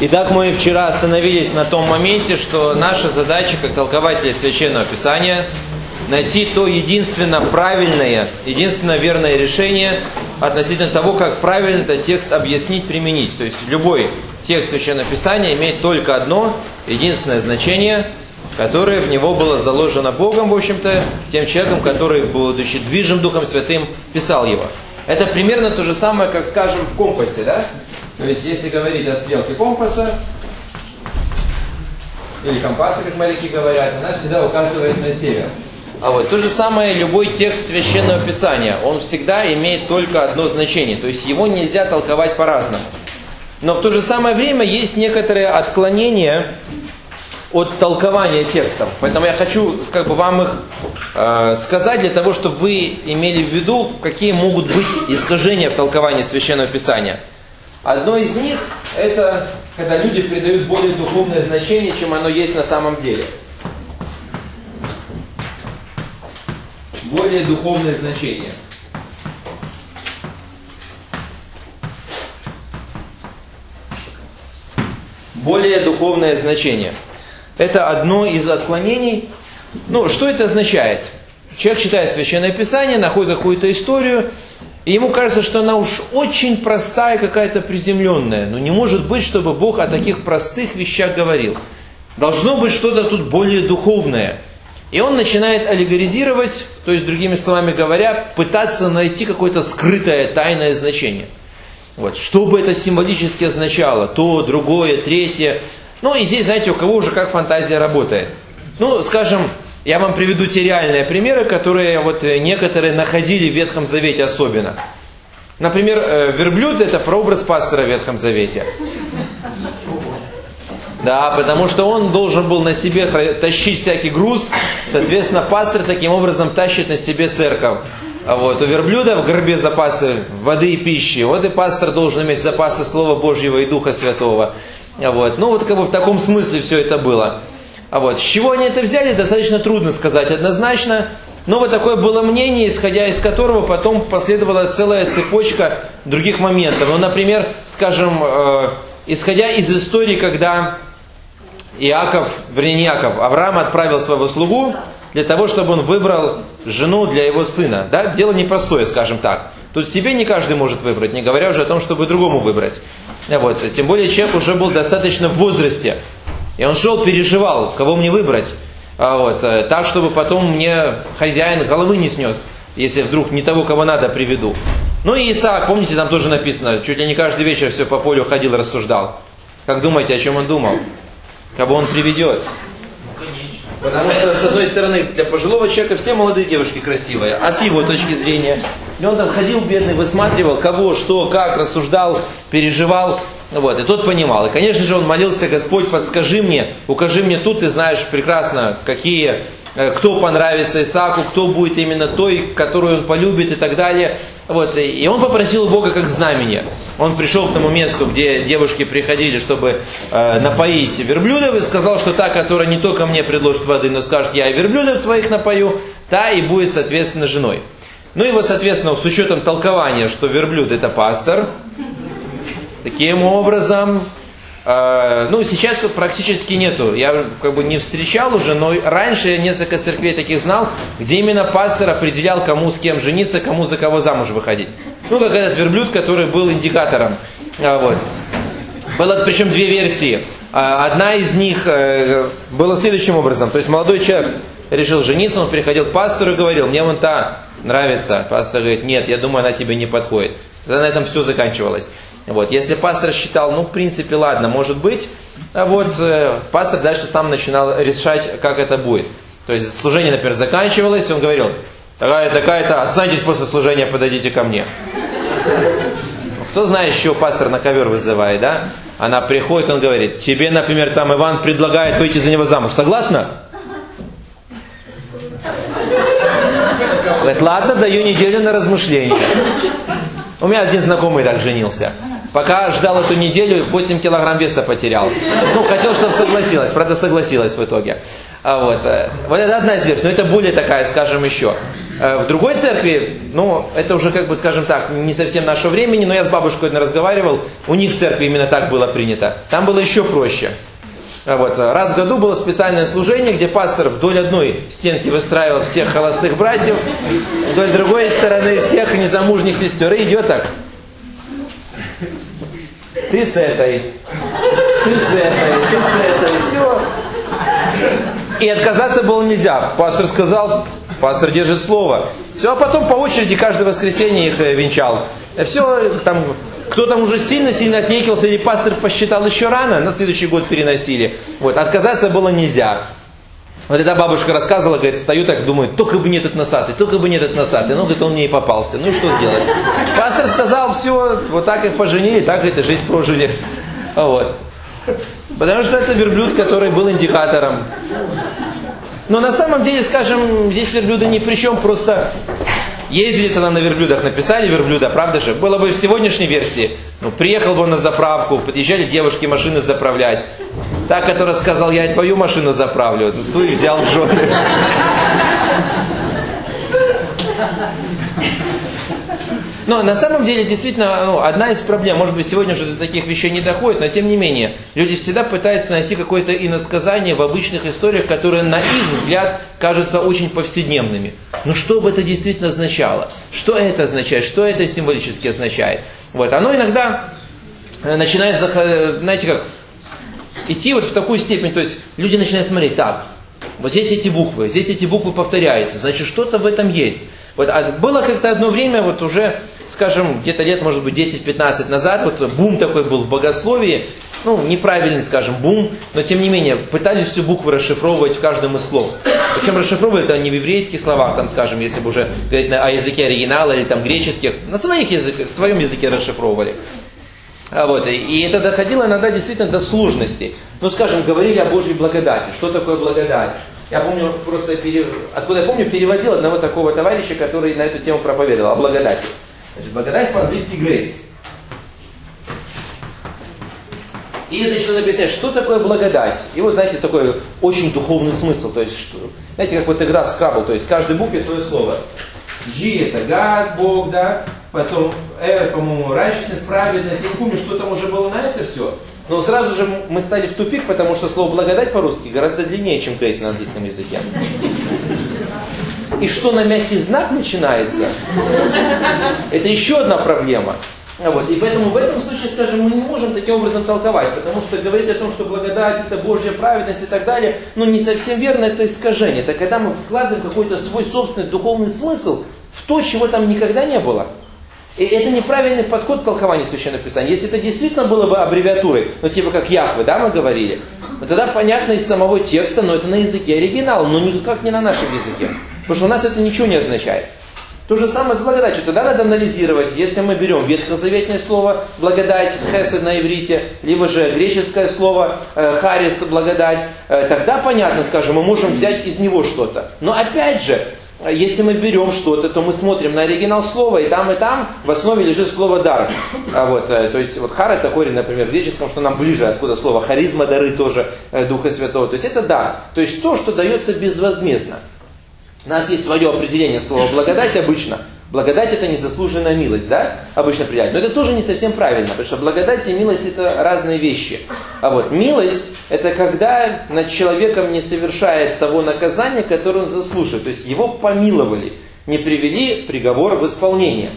Итак, мы вчера остановились на том моменте, что наша задача, как толкователя Священного Писания, найти то единственно правильное, единственно верное решение относительно того, как правильно этот текст объяснить, применить. То есть любой текст Священного Писания имеет только одно, единственное значение, которое в него было заложено Богом, в общем-то, тем человеком, который, будучи движим Духом Святым, писал его. Это примерно то же самое, как, скажем, в компасе, да? То есть, если говорить о стрелке компаса, или компаса, как моряки говорят, она всегда указывает на север. А вот то же самое любой текст священного писания, он всегда имеет только одно значение, то есть его нельзя толковать по-разному. Но в то же самое время есть некоторые отклонения от толкования текстов. Поэтому я хочу как бы, вам их э, сказать для того, чтобы вы имели в виду, какие могут быть искажения в толковании священного писания. Одно из них – это когда люди придают более духовное значение, чем оно есть на самом деле. Более духовное значение. Более духовное значение. Это одно из отклонений. Ну, что это означает? Человек читает Священное Писание, находит какую-то историю, и ему кажется, что она уж очень простая, какая-то приземленная. Но не может быть, чтобы Бог о таких простых вещах говорил. Должно быть что-то тут более духовное. И он начинает аллегоризировать, то есть, другими словами говоря, пытаться найти какое-то скрытое, тайное значение. Вот. Что бы это символически означало? То, другое, третье. Ну и здесь, знаете, у кого уже как фантазия работает. Ну, скажем, я вам приведу те реальные примеры, которые вот э, некоторые находили в Ветхом Завете особенно. Например, э, верблюд это прообраз пастора в Ветхом Завете. Да, потому что он должен был на себе тащить всякий груз, соответственно, пастор таким образом тащит на себе церковь. А вот у верблюда в горбе запасы воды и пищи, вот и пастор должен иметь запасы Слова Божьего и Духа Святого. А вот. Ну вот как бы в таком смысле все это было. А вот, с чего они это взяли, достаточно трудно сказать однозначно. Но вот такое было мнение, исходя из которого потом последовала целая цепочка других моментов. Ну, например, скажем, э, исходя из истории, когда Иаков, вернее не Иаков, Авраам отправил своего слугу для того, чтобы он выбрал жену для его сына. Да? Дело непростое, скажем так. Тут себе не каждый может выбрать, не говоря уже о том, чтобы другому выбрать. Вот. Тем более человек уже был достаточно в возрасте. И он шел, переживал, кого мне выбрать. А вот, э, так, чтобы потом мне хозяин головы не снес, если вдруг не того, кого надо, приведу. Ну и Исаак, помните, там тоже написано, чуть ли не каждый вечер все по полю ходил, рассуждал. Как думаете, о чем он думал? Кого он приведет? Потому что, с одной стороны, для пожилого человека все молодые девушки красивые, а с его точки зрения, и он там ходил бедный, высматривал, кого, что, как, рассуждал, переживал. Вот, и тот понимал. И, конечно же, он молился, Господь, подскажи мне, укажи мне тут, ты знаешь прекрасно, какие, э, кто понравится Исааку, кто будет именно той, которую он полюбит и так далее. Вот, и он попросил Бога как знамение. Он пришел к тому месту, где девушки приходили, чтобы э, напоить верблюдов, и сказал, что та, которая не только мне предложит воды, но скажет, я и верблюдов твоих напою, та и будет, соответственно, женой. Ну и вот, соответственно, с учетом толкования, что верблюд это пастор, Таким образом, э, ну, сейчас практически нету. Я как бы не встречал уже, но раньше я несколько церквей таких знал, где именно пастор определял, кому с кем жениться, кому за кого замуж выходить. Ну, как этот верблюд, который был индикатором. А, вот. Было причем две версии. А, одна из них э, была следующим образом. То есть молодой человек решил жениться, он приходил к пастору и говорил, мне вон та нравится. Пастор говорит, нет, я думаю, она тебе не подходит. Тогда на этом все заканчивалось. Вот. Если пастор считал, ну, в принципе, ладно, может быть, а вот э, пастор дальше сам начинал решать, как это будет. То есть служение, например, заканчивалось, он говорил, такая-то, такая-то, останьтесь после служения, подойдите ко мне. Кто знает, еще пастор на ковер вызывает, да? Она приходит, он говорит, тебе, например, там Иван предлагает выйти за него замуж. Согласна? Говорит, ладно, даю неделю на размышление. У меня один знакомый так женился. Пока ждал эту неделю, 8 килограмм веса потерял. Ну, хотел, чтобы согласилась. Правда, согласилась в итоге. А вот. Э, вот это одна из версий. Но это более такая, скажем, еще. Э, в другой церкви, ну, это уже, как бы, скажем так, не совсем нашего времени, но я с бабушкой разговаривал, у них в церкви именно так было принято. Там было еще проще. А вот. Раз в году было специальное служение, где пастор вдоль одной стенки выстраивал всех холостых братьев, вдоль другой стороны всех незамужних сестер. И идет так. Ты с этой, ты с этой, ты с этой, все. И отказаться было нельзя. Пастор сказал, пастор держит слово. Все, а потом по очереди каждое воскресенье их э, венчал. Все, там кто там уже сильно-сильно отнекился, или пастор посчитал еще рано, на следующий год переносили. Вот, отказаться было нельзя. Вот эта бабушка рассказывала, говорит, стою так, думаю, только бы не этот носатый, только бы не этот носатый. Ну, говорит, он мне и попался. Ну, что делать? Пастор сказал, все, вот так их поженили, так эту жизнь прожили. Вот. Потому что это верблюд, который был индикатором. Но на самом деле, скажем, здесь верблюда ни при чем, просто Ездили тогда на верблюдах, написали верблюда, правда же? Было бы в сегодняшней версии. Ну, приехал бы он на заправку, подъезжали девушки машины заправлять. Та, которая сказал, я твою машину заправлю, ну, ту и взял в жены. Но на самом деле, действительно, ну, одна из проблем, может быть, сегодня уже до таких вещей не доходит, но тем не менее, люди всегда пытаются найти какое-то иносказание в обычных историях, которые на их взгляд кажутся очень повседневными. Но что бы это действительно означало? Что это означает? Что это символически означает? Вот, оно иногда э, начинает, знаете как, идти вот в такую степень, то есть люди начинают смотреть, так, вот здесь эти буквы, здесь эти буквы повторяются, значит что-то в этом есть. Вот, а было как-то одно время, вот уже, скажем, где-то лет, может быть, 10-15 назад, вот бум такой был в богословии, ну, неправильный, скажем, бум, но тем не менее, пытались всю букву расшифровывать в каждом из слов. Причем расшифровывали это не в еврейских словах, там, скажем, если бы уже говорить о языке оригинала или там греческих, на своих языках, в своем языке расшифровывали. А вот, и это доходило иногда действительно до сложности. Ну, скажем, говорили о Божьей благодати. Что такое благодать? Я помню, просто, пере... откуда я помню, переводил одного такого товарища, который на эту тему проповедовал, о благодати. Значит, благодать по-английски grace. И, значит, он объясняет, что такое благодать. И вот, знаете, такой очень духовный смысл. То есть, что, знаете, как вот игра Scrabble, то есть каждой букве свое слово. G это God, Бог, да, потом R, по-моему, righteousness, праведность. Я не помню, что там уже было на это все. Но сразу же мы стали в тупик, потому что слово благодать по-русски гораздо длиннее, чем грейс на английском языке. И что на мягкий знак начинается, это еще одна проблема. Вот. И поэтому в этом случае, скажем, мы не можем таким образом толковать, потому что говорить о том, что благодать это Божья праведность и так далее, ну не совсем верно, это искажение. Это когда мы вкладываем какой-то свой собственный духовный смысл в то, чего там никогда не было. И это неправильный подход к толкованию Священного Писания. Если это действительно было бы аббревиатурой, ну типа как Яхве, да, мы говорили, ну тогда понятно из самого текста, но это на языке оригинала, но никак не на нашем языке. Потому что у нас это ничего не означает. То же самое с благодатью. Тогда надо анализировать, если мы берем ветхозаветное слово благодать, хесед на иврите, либо же греческое слово э, харис, благодать, э, тогда понятно, скажем, мы можем взять из него что-то. Но опять же, если мы берем что-то, то мы смотрим на оригинал слова, и там, и там в основе лежит слово дар. А вот, э, то есть вот хар это корень, например, в греческом, что нам ближе, откуда слово харизма, дары тоже э, Духа Святого. То есть это дар. То есть то, что дается безвозмездно. У нас есть свое определение слова благодать обычно – Благодать это незаслуженная милость, да? Обычно определяют. Но это тоже не совсем правильно, потому что благодать и милость это разные вещи. А вот милость это когда над человеком не совершает того наказания, которое он заслуживает. То есть его помиловали, не привели приговор в исполнение.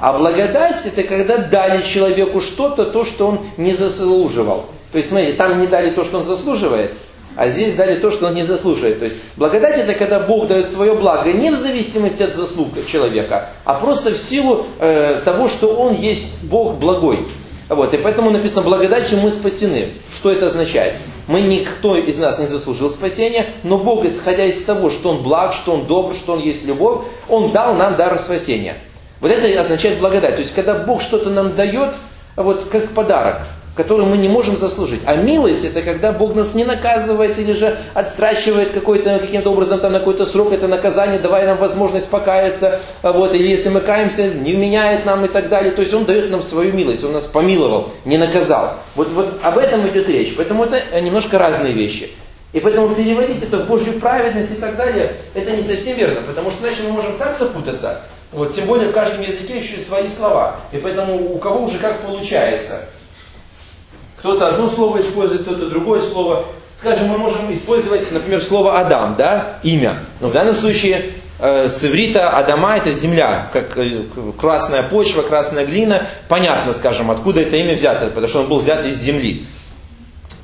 А благодать это когда дали человеку что-то, то, что он не заслуживал. То есть, смотрите, там не дали то, что он заслуживает, а здесь дали то, что он не заслуживает. То есть благодать это когда Бог дает свое благо не в зависимости от заслуг человека, а просто в силу э, того, что он есть Бог благой. Вот, и поэтому написано благодатью мы спасены. Что это означает? Мы никто из нас не заслужил спасения, но Бог, исходя из того, что Он благ, что Он добр, что Он есть любовь, Он дал нам дар спасения. Вот это означает благодать. То есть, когда Бог что-то нам дает, вот как подарок которую мы не можем заслужить. А милость это когда Бог нас не наказывает или же отстрачивает какой-то, каким-то образом там на какой-то срок это наказание, давая нам возможность покаяться, а вот, или если мы каемся, не вменяет нам и так далее. То есть Он дает нам свою милость, Он нас помиловал, не наказал. Вот, вот об этом идет речь. Поэтому это немножко разные вещи. И поэтому переводить это в Божью праведность и так далее, это не совсем верно, потому что иначе мы можем так запутаться, вот, тем более в каждом языке еще и свои слова. И поэтому у кого уже как получается. Кто-то одно слово использует, кто-то другое слово. Скажем, мы можем использовать, например, слово Адам, да, имя. Но в данном случае э, с Адама это земля, как э, красная почва, красная глина. Понятно, скажем, откуда это имя взято, потому что он был взят из земли.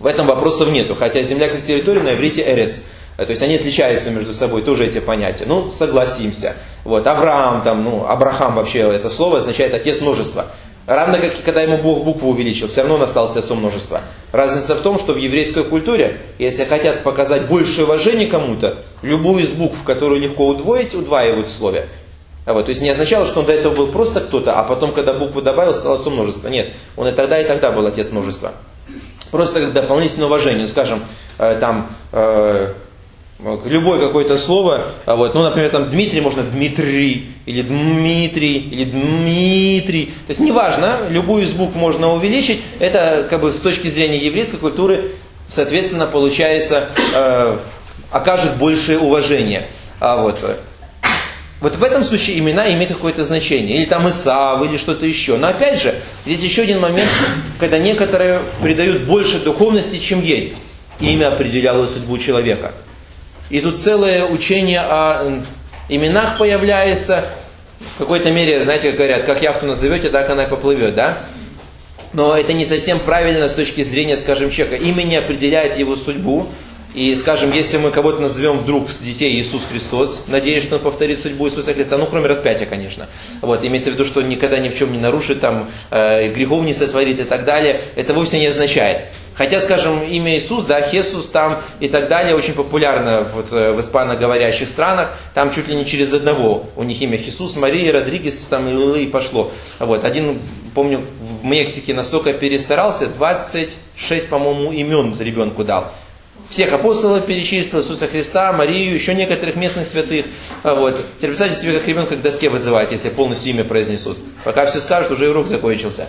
В этом вопросов нету, хотя земля как территория на иврите Эрес. То есть они отличаются между собой, тоже эти понятия. Ну, согласимся. Вот, Авраам, там, ну, Абрахам вообще это слово означает отец множества. Равно как и когда ему Бог букву увеличил, все равно он остался отцом множества. Разница в том, что в еврейской культуре, если хотят показать большее уважение кому-то, любую из букв, которую легко удвоить, удваивают в слове. А вот, то есть не означало, что он до этого был просто кто-то, а потом, когда букву добавил, стал отцом множества. Нет, он и тогда, и тогда был отец множества. Просто дополнительное уважение. Ну, скажем, э, там, э, любое какое-то слово, а вот, ну, например, там Дмитрий можно Дмитрий, или Дмитрий, или Дмитрий. То есть неважно, любую из букв можно увеличить. Это как бы с точки зрения еврейской культуры, соответственно, получается, э, окажет большее уважение. А вот, вот в этом случае имена имеют какое-то значение. Или там Исав, или что-то еще. Но опять же, здесь еще один момент, когда некоторые придают больше духовности, чем есть. Имя определяло судьбу человека. И тут целое учение о именах появляется. В какой-то мере, знаете, как говорят, как яхту назовете, так она и поплывет, да? Но это не совсем правильно с точки зрения, скажем, человека. Имя не определяет его судьбу. И, скажем, если мы кого-то назовем вдруг с детей Иисус Христос, надеюсь, что он повторит судьбу Иисуса Христа, ну, кроме распятия, конечно. Вот, имеется в виду, что никогда ни в чем не нарушит, там, э, грехов не сотворит и так далее, это вовсе не означает. Хотя, скажем, имя Иисус, да, Хесус там и так далее очень популярно вот, э, в испаноговорящих странах. Там чуть ли не через одного. У них имя Хисус, Мария, Родригес там и, пошло. Вот. Один, помню, в Мексике настолько перестарался, 26, по-моему, имен ребенку дал. Всех апостолов перечислил, Иисуса Христа, Марию, еще некоторых местных святых. А вот. Теперь представьте себе, как ребенка к доске вызывать, если полностью имя произнесут. Пока все скажут, уже урок закончился.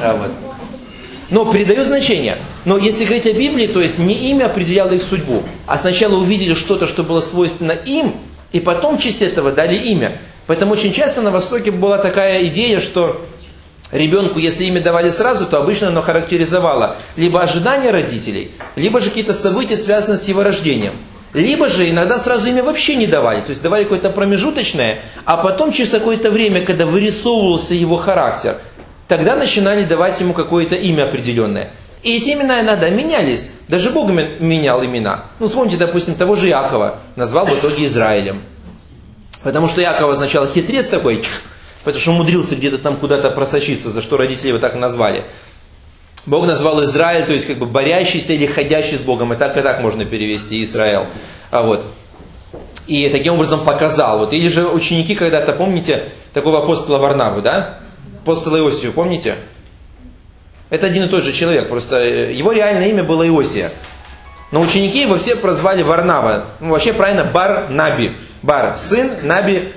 А вот. Но придает значение. Но если говорить о Библии, то есть не имя определяло их судьбу, а сначала увидели что-то, что было свойственно им, и потом в честь этого дали имя. Поэтому очень часто на Востоке была такая идея, что Ребенку, если имя давали сразу, то обычно оно характеризовало либо ожидания родителей, либо же какие-то события, связанные с его рождением. Либо же иногда сразу имя вообще не давали, то есть давали какое-то промежуточное, а потом через какое-то время, когда вырисовывался его характер, тогда начинали давать ему какое-то имя определенное. И эти имена иногда менялись. Даже Бог менял имена. Ну, вспомните, допустим, того же Якова. Назвал в итоге Израилем. Потому что Яков означал хитрец такой, потому что умудрился где-то там куда-то просочиться, за что родители его так назвали. Бог назвал Израиль, то есть как бы борящийся или ходящий с Богом. И так и так можно перевести Израиль. А вот. И таким образом показал. Вот. Или же ученики когда-то, помните, такого апостола Варнаву, да? Апостола Иосию, помните? Это один и тот же человек, просто э, его реальное имя было Иосия. Но ученики его все прозвали Варнава. Ну, вообще правильно Бар Наби. Бар – сын, Наби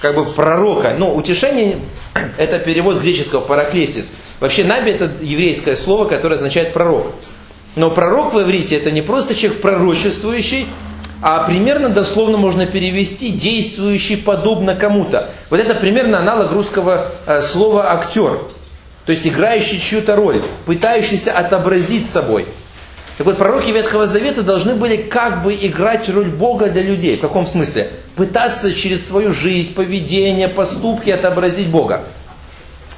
как бы пророка. Но утешение – это перевод с греческого параклесис. Вообще Наби – это еврейское слово, которое означает пророк. Но пророк в иврите – это не просто человек пророчествующий, а примерно дословно можно перевести действующий подобно кому-то. Вот это примерно аналог русского э, слова актер. То есть играющий чью-то роль, пытающийся отобразить собой. Так вот, пророки Ветхого Завета должны были как бы играть роль Бога для людей. В каком смысле? Пытаться через свою жизнь, поведение, поступки отобразить Бога.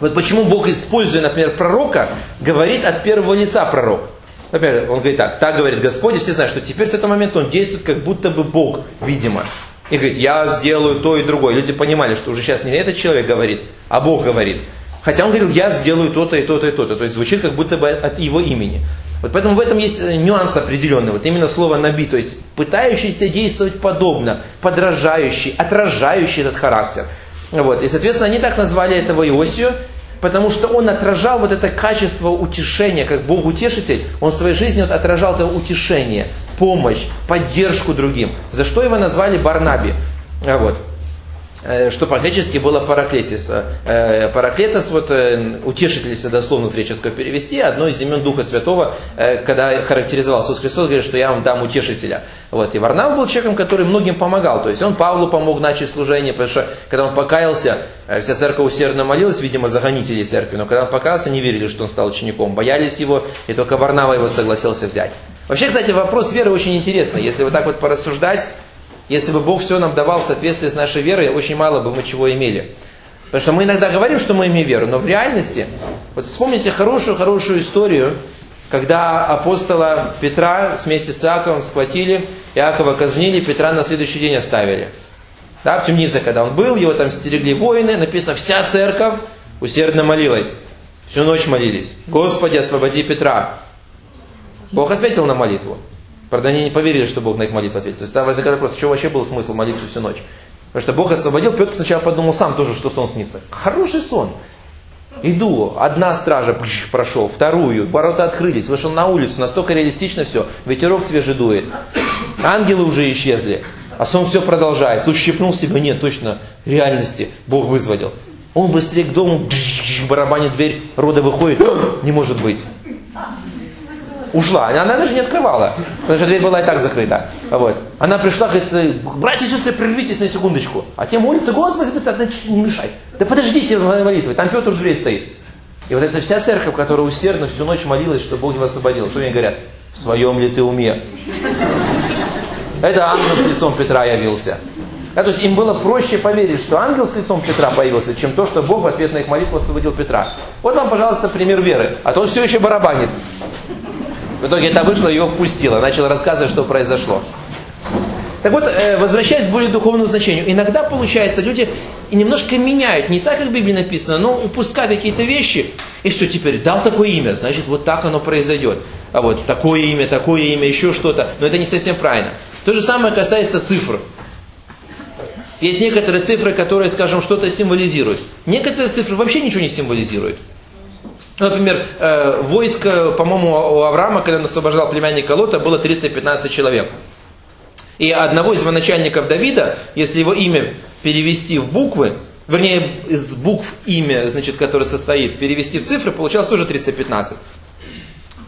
Вот почему Бог, используя, например, пророка, говорит от первого лица пророк. Например, он говорит так, так говорит Господь, и все знают, что теперь с этого момента он действует как будто бы Бог, видимо. И говорит, я сделаю то и другое. Люди понимали, что уже сейчас не этот человек говорит, а Бог говорит. Хотя он говорил, я сделаю то-то и то-то и то-то. То есть звучит как будто бы от его имени. Вот поэтому в этом есть э, нюанс определенный. Вот именно слово наби, то есть пытающийся действовать подобно, подражающий, отражающий этот характер. Вот. И, соответственно, они так назвали этого Иосию, потому что он отражал вот это качество утешения, как Бог утешитель, он в своей жизни вот отражал это утешение, помощь, поддержку другим. За что его назвали Барнаби. Вот. Э, что практически было параклесис. Э, параклетос, вот, э, утешитель, если дословно с греческого перевести, одно из имен Духа Святого, когда характеризовал Иисус Христос, говорит, что я вам дам утешителя. Вот. И Варнав был человеком, который многим помогал. То есть он Павлу помог начать служение, потому что когда он покаялся, вся церковь усердно молилась, видимо, за гонителей церкви, но когда он покаялся, не верили, что он стал учеником, боялись его, и только Варнава его согласился взять. Вообще, кстати, вопрос веры очень интересный. Если вот так вот порассуждать, если бы Бог все нам давал в соответствии с нашей верой, очень мало бы мы чего имели. Потому что мы иногда говорим, что мы имеем веру, но в реальности, вот вспомните хорошую-хорошую историю, когда апостола Петра вместе с Иаковом схватили, Иакова казнили, Петра на следующий день оставили. Да, в темнице, когда он был, его там стерегли воины, написано, вся церковь усердно молилась. Всю ночь молились. Господи, освободи Петра. Бог ответил на молитву. Правда, они не поверили, что Бог на их молитву ответит. То есть там возникает вопрос, что вообще был смысл молиться всю ночь? Потому что Бог освободил, Петр сначала подумал сам тоже, что сон снится. Хороший сон. Иду, одна стража пш, прошел, вторую, ворота открылись, вышел на улицу, настолько реалистично все, ветерок свежий дует, ангелы уже исчезли, а сон все продолжается, ущипнул себя, нет, точно, реальности, Бог вызволил. Он быстрее к дому, барабанит дверь, рода выходит, не может быть ушла. Она даже не открывала, потому что дверь была и так закрыта. Вот. Она пришла, говорит, «Э, братья и сестры, прервитесь на секундочку. А те молятся, Господи, не мешай. Да подождите молитвы, там Петр в дверь стоит. И вот эта вся церковь, которая усердно всю ночь молилась, чтобы Бог его освободил, что они говорят? В своем ли ты уме? Это ангел с лицом Петра явился. Да, то есть им было проще поверить, что ангел с лицом Петра появился, чем то, что Бог в ответ на их молитву освободил Петра. Вот вам, пожалуйста, пример веры. А то он все еще барабанит. В итоге это вышло, его впустило, начал рассказывать, что произошло. Так вот, э, возвращаясь к более духовному значению, иногда, получается, люди немножко меняют, не так, как в Библии написано, но упускают какие-то вещи, и все, теперь дал такое имя, значит, вот так оно произойдет. А вот такое имя, такое имя, еще что-то, но это не совсем правильно. То же самое касается цифр. Есть некоторые цифры, которые, скажем, что-то символизируют. Некоторые цифры вообще ничего не символизируют. Например, э, войско, по-моему, у Авраама, когда он освобождал племянника Лота, было 315 человек. И одного из военачальников Давида, если его имя перевести в буквы, вернее, из букв имя, значит, которое состоит, перевести в цифры, получалось тоже 315.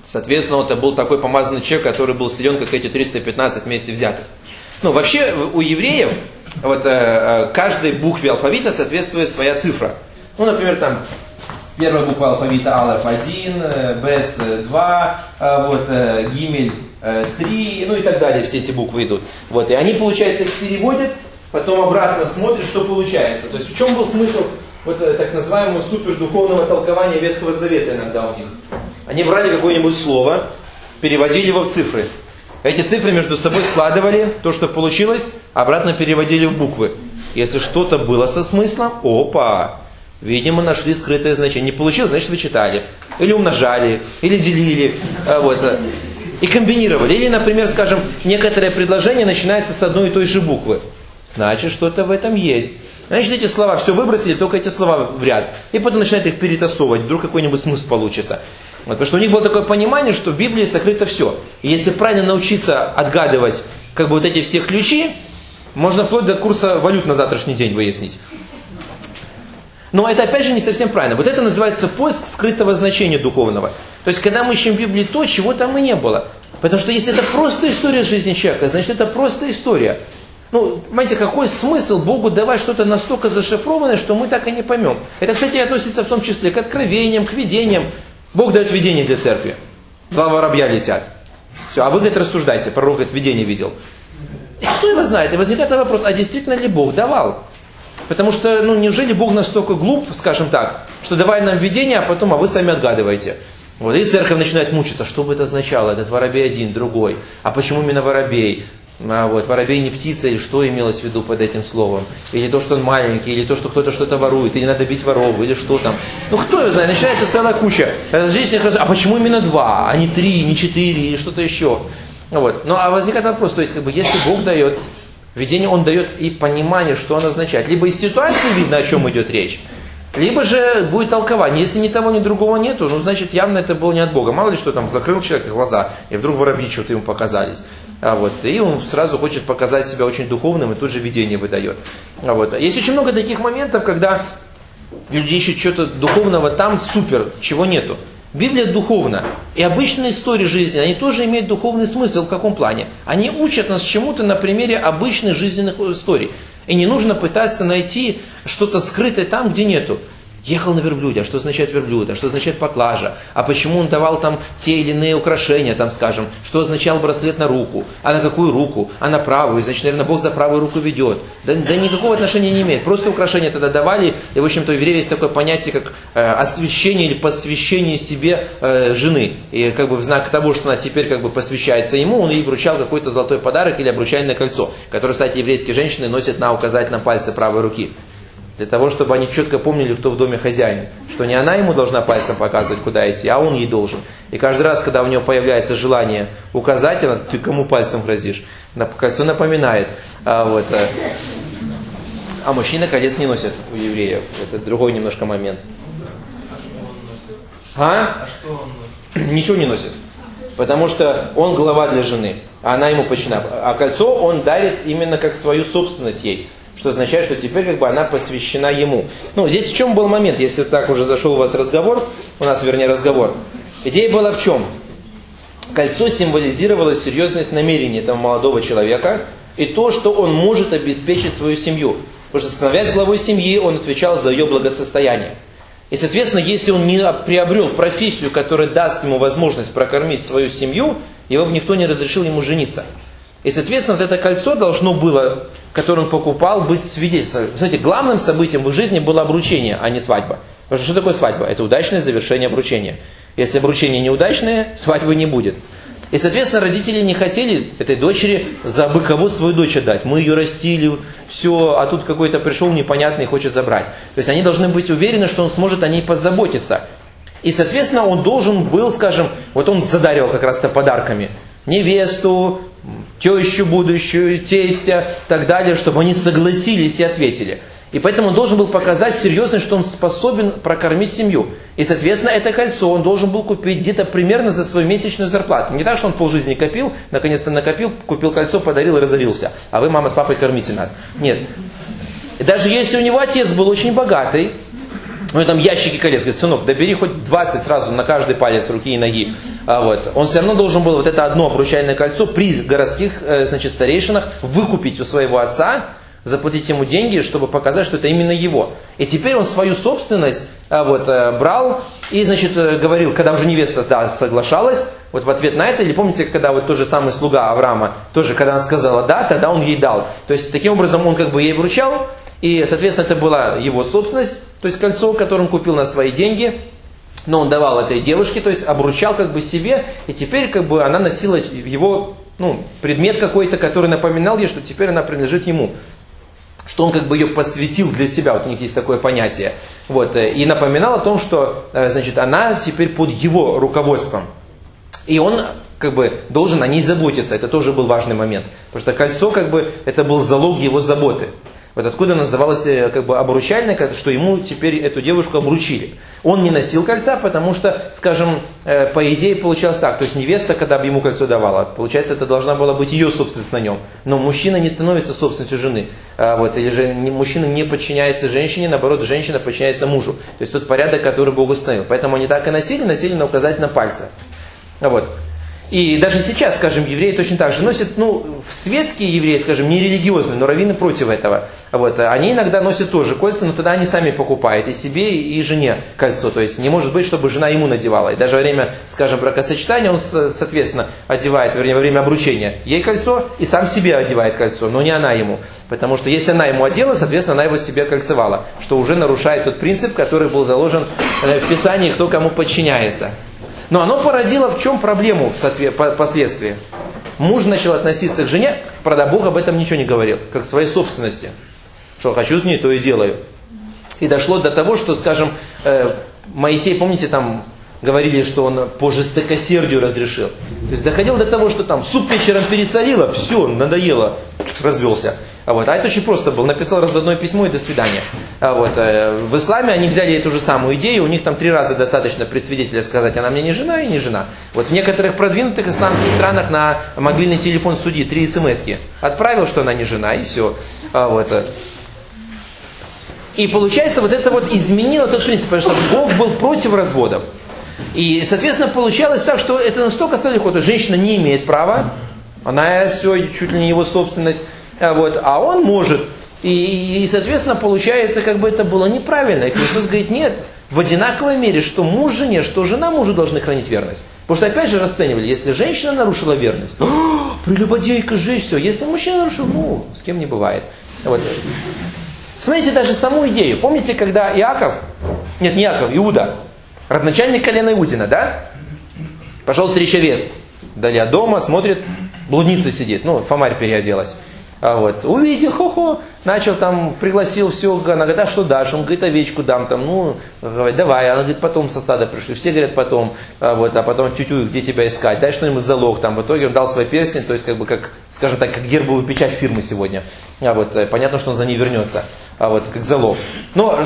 Соответственно, это был такой помазанный человек, который был силен, как эти 315 вместе взятых. Ну, вообще, у евреев вот, э, э, каждой букве алфавита соответствует своя цифра. Ну, например, там Первая буква алфавита Алеф 1, э, Бес 2, э, вот, э, Гимель 3, ну и так далее, все эти буквы идут. Вот, и они, получается, их переводят, потом обратно смотрят, что получается. То есть в чем был смысл вот так называемого супердуховного толкования Ветхого Завета иногда у них? Они брали какое-нибудь слово, переводили его в цифры. Эти цифры между собой складывали, то, что получилось, обратно переводили в буквы. Если что-то было со смыслом, опа, Видимо, нашли скрытое значение. Не получилось, значит, вычитали. Или умножали, или делили. А, вот. И комбинировали. Или, например, скажем, некоторое предложение начинается с одной и той же буквы. Значит, что-то в этом есть. Значит, эти слова все выбросили, только эти слова в ряд. И потом начинают их перетасовывать, вдруг какой-нибудь смысл получится. Вот, потому что у них было такое понимание, что в Библии сокрыто все. И если правильно научиться отгадывать как бы вот эти все ключи, можно вплоть до курса валют на завтрашний день выяснить. Но это опять же не совсем правильно. Вот это называется поиск скрытого значения духовного. То есть, когда мы ищем в Библии то, чего там и не было. Потому что если это просто история жизни человека, значит это просто история. Ну, понимаете, какой смысл Богу давать что-то настолько зашифрованное, что мы так и не поймем. Это, кстати, относится в том числе к откровениям, к видениям. Бог дает видение для церкви. Два воробья летят. Все, а вы, говорит, рассуждайте. Пророк, говорит, видение видел. Кто его знает? И возникает вопрос, а действительно ли Бог давал? Потому что, ну, неужели Бог настолько глуп, скажем так, что давай нам видение, а потом, а вы сами отгадываете. Вот, и церковь начинает мучиться, что бы это означало, этот воробей один, другой. А почему именно воробей? А вот, воробей не птица, или что имелось в виду под этим словом? Или то, что он маленький, или то, что кто-то что-то ворует, или надо бить воров, или что там. Ну, кто его знает, начинается целая куча. А почему именно два, а не три, не четыре, или что-то еще? Вот. Ну, а возникает вопрос, то есть, как бы, если Бог дает Видение он дает и понимание, что оно означает. Либо из ситуации видно, о чем идет речь, либо же будет толкование. Если ни того, ни другого нету, ну значит явно это было не от Бога. Мало ли что там, закрыл человек глаза, и вдруг воробьи что-то ему показались. А вот, и он сразу хочет показать себя очень духовным и тут же видение выдает. А вот. Есть очень много таких моментов, когда люди ищут что-то духовного там супер, чего нету. Библия духовна. И обычные истории жизни, они тоже имеют духовный смысл. В каком плане? Они учат нас чему-то на примере обычных жизненных историй. И не нужно пытаться найти что-то скрытое там, где нету. Ехал на верблюде. А что означает верблюд? А что означает поклажа? А почему он давал там те или иные украшения, там, скажем? Что означал браслет на руку? А на какую руку? А на правую? Значит, наверное, Бог за правую руку ведет. Да, да никакого отношения не имеет. Просто украшения тогда давали. И, в общем-то, у евреев есть такое понятие, как э, освящение или посвящение себе э, жены. И как бы в знак того, что она теперь как бы посвящается ему, он ей вручал какой-то золотой подарок или обручальное кольцо, которое, кстати, еврейские женщины носят на указательном пальце правой руки. Для того, чтобы они четко помнили, кто в доме хозяин. Что не она ему должна пальцем показывать, куда идти, а он ей должен. И каждый раз, когда у него появляется желание указать, она, ты кому пальцем грозишь? Кольцо напоминает. А, вот, а, а мужчина колец не носит у евреев. Это другой немножко момент. А что он носит? Ничего не носит. Потому что он глава для жены, а она ему почина. А кольцо он дарит именно как свою собственность ей что означает, что теперь как бы она посвящена ему. Ну, здесь в чем был момент, если так уже зашел у вас разговор, у нас, вернее, разговор. Идея была в чем? Кольцо символизировало серьезность намерений этого молодого человека и то, что он может обеспечить свою семью. Потому что, становясь главой семьи, он отвечал за ее благосостояние. И, соответственно, если он не приобрел профессию, которая даст ему возможность прокормить свою семью, его бы никто не разрешил ему жениться. И, соответственно, вот это кольцо должно было, которое он покупал, быть свидетельством. Знаете, главным событием в жизни было обручение, а не свадьба. Потому что что такое свадьба? Это удачное завершение обручения. Если обручение неудачное, свадьбы не будет. И, соответственно, родители не хотели этой дочери за быково свою дочь отдать. Мы ее растили, все, а тут какой-то пришел непонятный и хочет забрать. То есть они должны быть уверены, что он сможет о ней позаботиться. И, соответственно, он должен был, скажем, вот он задарил как раз-то подарками невесту, тещу будущую, тестя и так далее, чтобы они согласились и ответили. И поэтому он должен был показать серьезно, что он способен прокормить семью. И, соответственно, это кольцо он должен был купить где-то примерно за свою месячную зарплату. Не так, что он полжизни копил, наконец-то накопил, купил кольцо, подарил и разорился. А вы, мама с папой, кормите нас. Нет. Даже если у него отец был очень богатый, ну и там ящики колец, говорит, сынок, да бери хоть 20 сразу на каждый палец руки и ноги. А вот. Он все равно должен был вот это одно обручальное кольцо при городских э, значит, старейшинах выкупить у своего отца, заплатить ему деньги, чтобы показать, что это именно его. И теперь он свою собственность а, вот, э, брал и, значит, говорил, когда уже невеста да, соглашалась, вот в ответ на это, или помните, когда вот тот же самый слуга Авраама, тоже, когда она сказала да, тогда он ей дал. То есть, таким образом, он как бы ей вручал, и, соответственно, это была его собственность, то есть кольцо, которое он купил на свои деньги, но он давал этой девушке, то есть обручал как бы себе, и теперь как бы она носила его ну, предмет какой-то, который напоминал ей, что теперь она принадлежит ему. Что он как бы ее посвятил для себя, вот у них есть такое понятие. Вот, э, и напоминал о том, что э, значит, она теперь под его руководством. И он как бы должен о ней заботиться. Это тоже был важный момент. Потому что кольцо как бы это был залог его заботы. Вот откуда называлось э, как бы обручальное, что ему теперь эту девушку обручили. Он не носил кольца, потому что, скажем, э, по идее получалось так. То есть невеста, когда бы ему кольцо давала, получается, это должна была быть ее собственность на нем. Но мужчина не становится собственностью жены. А вот, или же мужчина не подчиняется женщине, наоборот, женщина подчиняется мужу. То есть тот порядок, который Бог установил. Поэтому они так и носили, носили на указательном пальце. Вот. И даже сейчас, скажем, евреи точно так же носят, ну, светские евреи, скажем, не религиозные, но раввины против этого. Вот, они иногда носят тоже кольца, но тогда они сами покупают и себе, и жене кольцо. То есть не может быть, чтобы жена ему надевала. И даже во время, скажем, бракосочетания он, соответственно, одевает, вернее, во время обручения ей кольцо и сам себе одевает кольцо, но не она ему. Потому что если она ему одела, соответственно, она его себе кольцевала, что уже нарушает тот принцип, который был заложен э, в Писании, кто кому подчиняется. Но оно породило в чем проблему впоследствии? Муж начал относиться к жене, правда, Бог об этом ничего не говорил, как своей собственности. Что хочу с ней, то и делаю. И дошло до того, что, скажем, э, Моисей, помните, там говорили, что он по жестокосердию разрешил. То есть доходил до того, что там суп вечером пересолила, все, надоело, развелся. А, вот. а это очень просто было. Написал разводное письмо и до свидания. А, вот. э, В исламе они взяли эту же самую идею. У них там три раза достаточно при свидетеле сказать, она мне не жена и не жена. Вот в некоторых продвинутых исламских странах на мобильный телефон судьи три смс. Отправил, что она не жена, и все. А, вот. э. И получается, вот это вот изменило тот принцип, потому что Бог был против разводов. И, соответственно, получалось так, что это настолько стало легко, женщина не имеет права, она все чуть ли не его собственность, вот, а он может. И, и, соответственно, получается, как бы это было неправильно. И Христос говорит, нет, в одинаковой мере, что муж жене, что жена мужу должны хранить верность. Потому что опять же расценивали, если женщина нарушила верность, прелюбодейка же все. Если мужчина нарушил, ну, с кем не бывает. Вот. Смотрите даже саму идею. Помните, когда Иаков, нет, не Иаков, Иуда, родначальник колена Иудина, да? Пошел встречевец. Вдали от дома, смотрит, блудница сидит. Ну, Фомарь переоделась. А вот, увидел, хо-хо, начал там, пригласил все, она говорит, а что дашь? Он говорит, овечку дам там, ну, давай. Она говорит, потом со стада пришли. Все говорят, потом, а, вот, а потом тютю, где тебя искать? Дай что-нибудь залог там. В итоге он дал свой перстень, то есть, как бы, как, скажем так, как гербовую печать фирмы сегодня. А вот, э, понятно, что он за ней вернется. А вот, как залог. Но,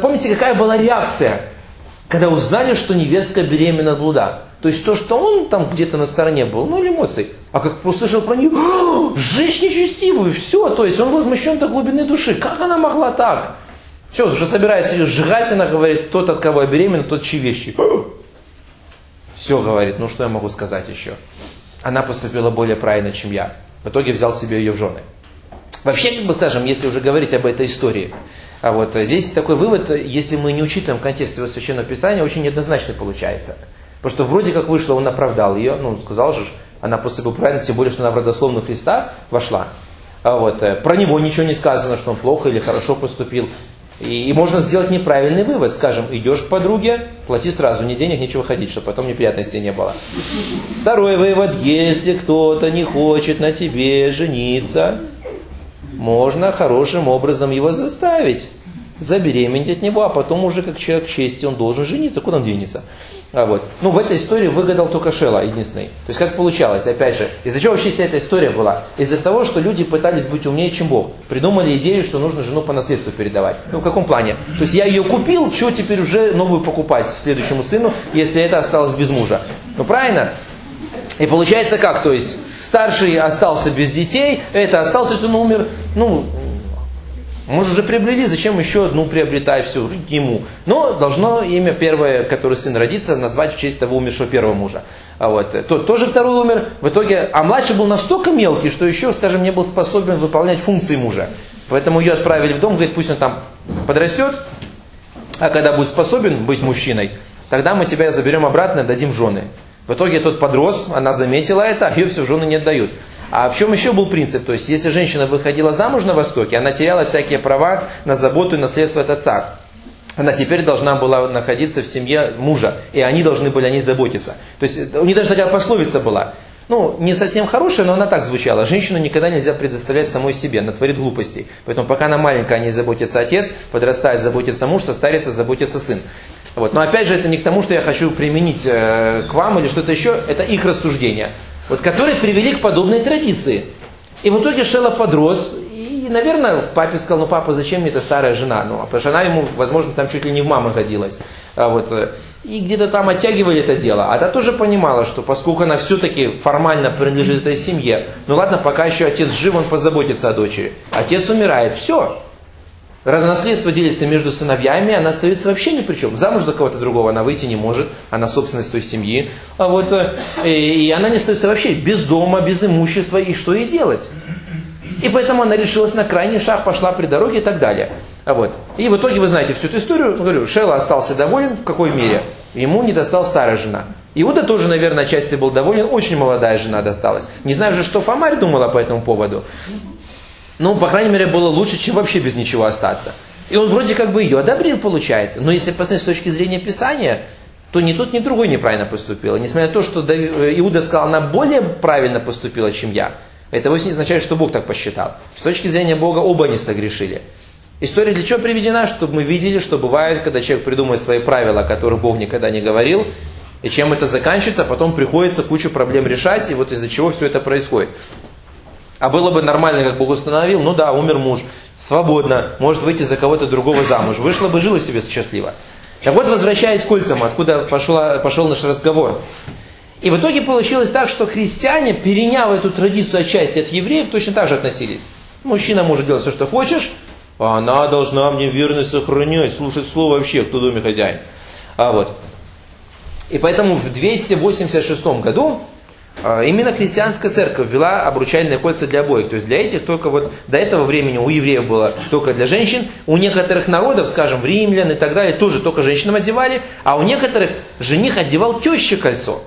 помните, какая была реакция? Когда узнали, что невестка беременна от блуда. То есть то, что он там где-то на стороне был, ну, эмоций. А как услышал про нее, жизнь нечестивую, все. То есть он возмущен до глубины души. Как она могла так? Все, уже собирается ее сжигать, она говорит, тот, от кого я беременна, тот чьи вещи. Все, говорит, ну что я могу сказать еще? Она поступила более правильно, чем я. В итоге взял себе ее в жены. Вообще, как бы скажем, если уже говорить об этой истории, а вот здесь такой вывод, если мы не учитываем контекст священного писания, очень неоднозначный получается. Потому что вроде как вышло, он оправдал ее, ну, сказал же, она поступила правильно, тем более, что она в родословную Христа вошла. А вот, про него ничего не сказано, что он плохо или хорошо поступил. И, и можно сделать неправильный вывод, скажем, идешь к подруге, плати сразу, ни денег, ничего ходить, чтобы потом неприятностей не было. Второй вывод, если кто-то не хочет на тебе жениться, можно хорошим образом его заставить, забеременеть от него, а потом уже как человек чести он должен жениться, куда он денется. А вот. Ну, в этой истории выгадал только Шела, единственный. То есть, как получалось, опять же, из-за чего вообще вся эта история была? Из-за того, что люди пытались быть умнее, чем Бог. Придумали идею, что нужно жену по наследству передавать. Ну, в каком плане? То есть, я ее купил, что теперь уже новую покупать следующему сыну, если это осталось без мужа? Ну, правильно? И получается как? То есть, старший остался без детей, это остался, он умер, ну, мы же уже приобрели, зачем еще одну приобретать все ему? Но должно имя первое, которое сын родится, назвать в честь того умершего первого мужа. А вот, тот тоже второй умер. В итоге, а младший был настолько мелкий, что еще, скажем, не был способен выполнять функции мужа. Поэтому ее отправили в дом, говорит, пусть он там подрастет, а когда будет способен быть мужчиной, тогда мы тебя заберем обратно и дадим жены. В итоге тот подрос, она заметила это, а ее все жены не отдают. А в чем еще был принцип? То есть, если женщина выходила замуж на Востоке, она теряла всякие права на заботу и наследство от отца. Она теперь должна была находиться в семье мужа, и они должны были о ней заботиться. То есть, у них даже такая пословица была. Ну, не совсем хорошая, но она так звучала. Женщину никогда нельзя предоставлять самой себе, она творит глупостей. Поэтому пока она маленькая, о ней заботится отец, подрастает, заботится муж, состарится, заботится сын. Вот. Но опять же, это не к тому, что я хочу применить э, к вам или что-то еще, это их рассуждение вот, которые привели к подобной традиции. И в итоге Шела подрос, и, наверное, папе сказал, ну папа, зачем мне эта старая жена? Ну, потому что она ему, возможно, там чуть ли не в мамы годилась. А вот, э, и где-то там оттягивали это дело. А та тоже понимала, что поскольку она все-таки формально принадлежит этой семье, ну ладно, пока еще отец жив, он позаботится о дочери. Отец умирает, все, наследство делится между сыновьями, она остается вообще ни при чем. Замуж за кого-то другого она выйти не может, она собственность той семьи. А вот, э, и она не остается вообще без дома, без имущества, и что ей делать? И поэтому она решилась на крайний шаг, пошла при дороге и так далее. А вот. И в итоге вы знаете всю эту историю. Говорю, Шела остался доволен в какой мере? Ему не достал старая жена. Иуда тоже, наверное, отчасти был доволен. Очень молодая жена досталась. Не знаю же, что Фомарь думала по этому поводу. Ну, по крайней мере, было лучше, чем вообще без ничего остаться. И он вроде как бы ее одобрил, получается. Но если посмотреть с точки зрения Писания, то ни тот, ни другой неправильно поступила. Несмотря на то, что э, Иуда сказал, она более правильно поступила, чем я. Это вовсе не означает, что Бог так посчитал. С точки зрения Бога оба не согрешили. История для чего приведена? Чтобы мы видели, что бывает, когда человек придумывает свои правила, о которых Бог никогда не говорил, и чем это заканчивается, потом приходится кучу проблем решать, и вот из-за чего все это происходит. А было бы нормально, как Бог установил, ну да, умер муж, свободно, может выйти за кого-то другого замуж. Вышла бы, жила себе счастливо. Так вот, возвращаясь к кольцам, откуда пошел, пошел наш разговор. И в итоге получилось так, что христиане, переняв эту традицию отчасти от евреев, точно так же относились. Мужчина может делать все, что хочешь, а она должна мне верность сохранять, слушать слово вообще, кто в доме хозяин. А вот. И поэтому в 286 году именно христианская церковь ввела обручальные кольца для обоих. То есть для этих только вот до этого времени у евреев было только для женщин. У некоторых народов, скажем, в римлян и так далее, тоже только женщинам одевали. А у некоторых жених одевал теще кольцо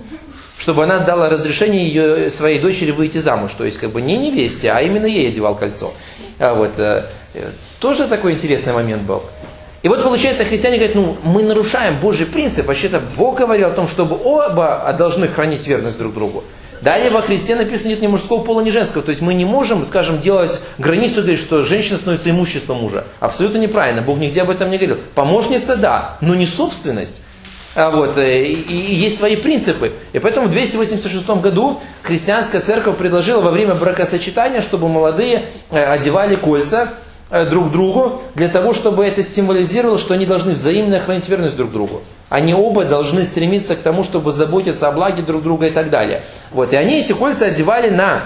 чтобы она дала разрешение ее, своей дочери выйти замуж. То есть как бы не невесте, а именно ей одевал кольцо. А вот, э, тоже такой интересный момент был. И вот получается, христиане говорят, ну мы нарушаем Божий принцип. Вообще-то Бог говорил о том, чтобы оба должны хранить верность друг другу. Далее во Христе написано нет ни мужского пола, ни женского. То есть мы не можем, скажем, делать границу, говорить, что женщина становится имуществом мужа. Абсолютно неправильно. Бог нигде об этом не говорил. Помощница, да, но не собственность. А вот, э, и, и есть свои принципы. И поэтому в 286 году христианская церковь предложила во время бракосочетания, чтобы молодые э, одевали кольца э, друг другу, для того, чтобы это символизировало, что они должны взаимно хранить верность друг другу. Они оба должны стремиться к тому, чтобы заботиться о благе друг друга и так далее. Вот. И они эти кольца одевали на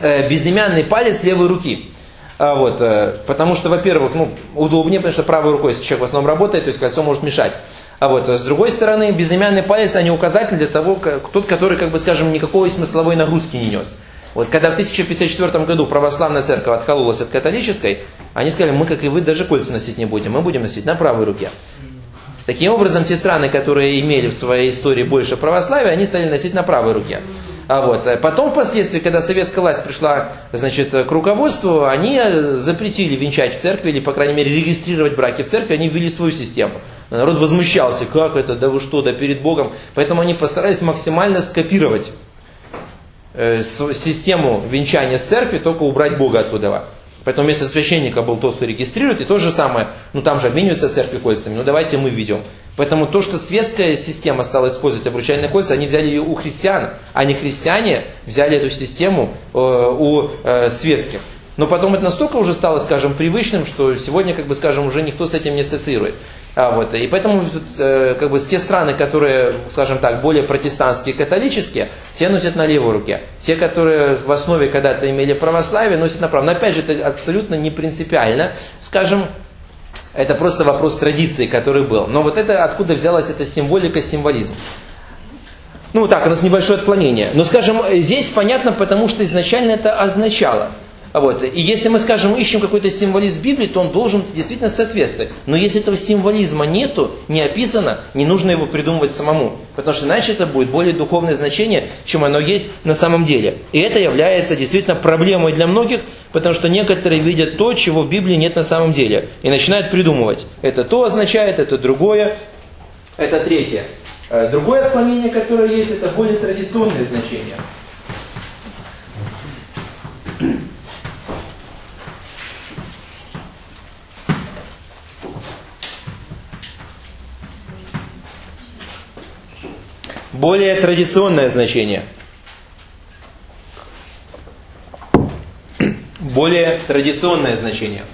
э, безымянный палец левой руки. А вот, э, потому что, во-первых, ну, удобнее, потому что правой рукой, если человек в основном работает, то есть кольцо может мешать. А вот, с другой стороны, безымянный палец, они указатель для того, как, тот, который, как бы скажем, никакой смысловой нагрузки не нес. Вот когда в 1054 году православная церковь откололась от католической, они сказали, мы, как и вы, даже кольца носить не будем, мы будем носить на правой руке. Таким образом, те страны, которые имели в своей истории больше православия, они стали носить на правой руке. А вот. Э, потом, впоследствии, когда советская власть пришла значит, к руководству, они запретили венчать в церкви, или, по крайней мере, регистрировать браки в церкви, они ввели свою систему. Народ возмущался, как это, да вы что, да перед Богом. Поэтому они постарались максимально скопировать э, систему венчания с церкви, только убрать Бога оттуда. Поэтому вместо священника был тот, кто регистрирует, и то же самое, ну там же обмениваются в церкви кольцами, ну давайте мы введем. Поэтому то, что светская система стала использовать обручальные кольца, они взяли ее у христиан, а не христиане взяли эту систему э, у э, светских. Но потом это настолько уже стало, скажем, привычным, что сегодня, как бы скажем, уже никто с этим не ассоциирует. А, вот, и поэтому э, как бы, те страны, которые, скажем так, более протестантские, католические, те носят на левой руке. Те, которые в основе когда-то имели православие, носят на правой. Но опять же, это абсолютно не принципиально. Скажем, это просто вопрос традиции, который был. Но вот это откуда взялась эта символика, символизм. Ну так, у нас небольшое отклонение. Но скажем, здесь понятно, потому что изначально это означало – вот. И если мы, скажем, ищем какой-то символизм Библии, то он должен действительно соответствовать. Но если этого символизма нету, не описано, не нужно его придумывать самому. Потому что иначе это будет более духовное значение, чем оно есть на самом деле. И это является действительно проблемой для многих, потому что некоторые видят то, чего в Библии нет на самом деле. И начинают придумывать. Это то означает, это другое, это третье. Э, другое отклонение, которое есть, это более традиционное значение. Более традиционное значение. Более традиционное значение.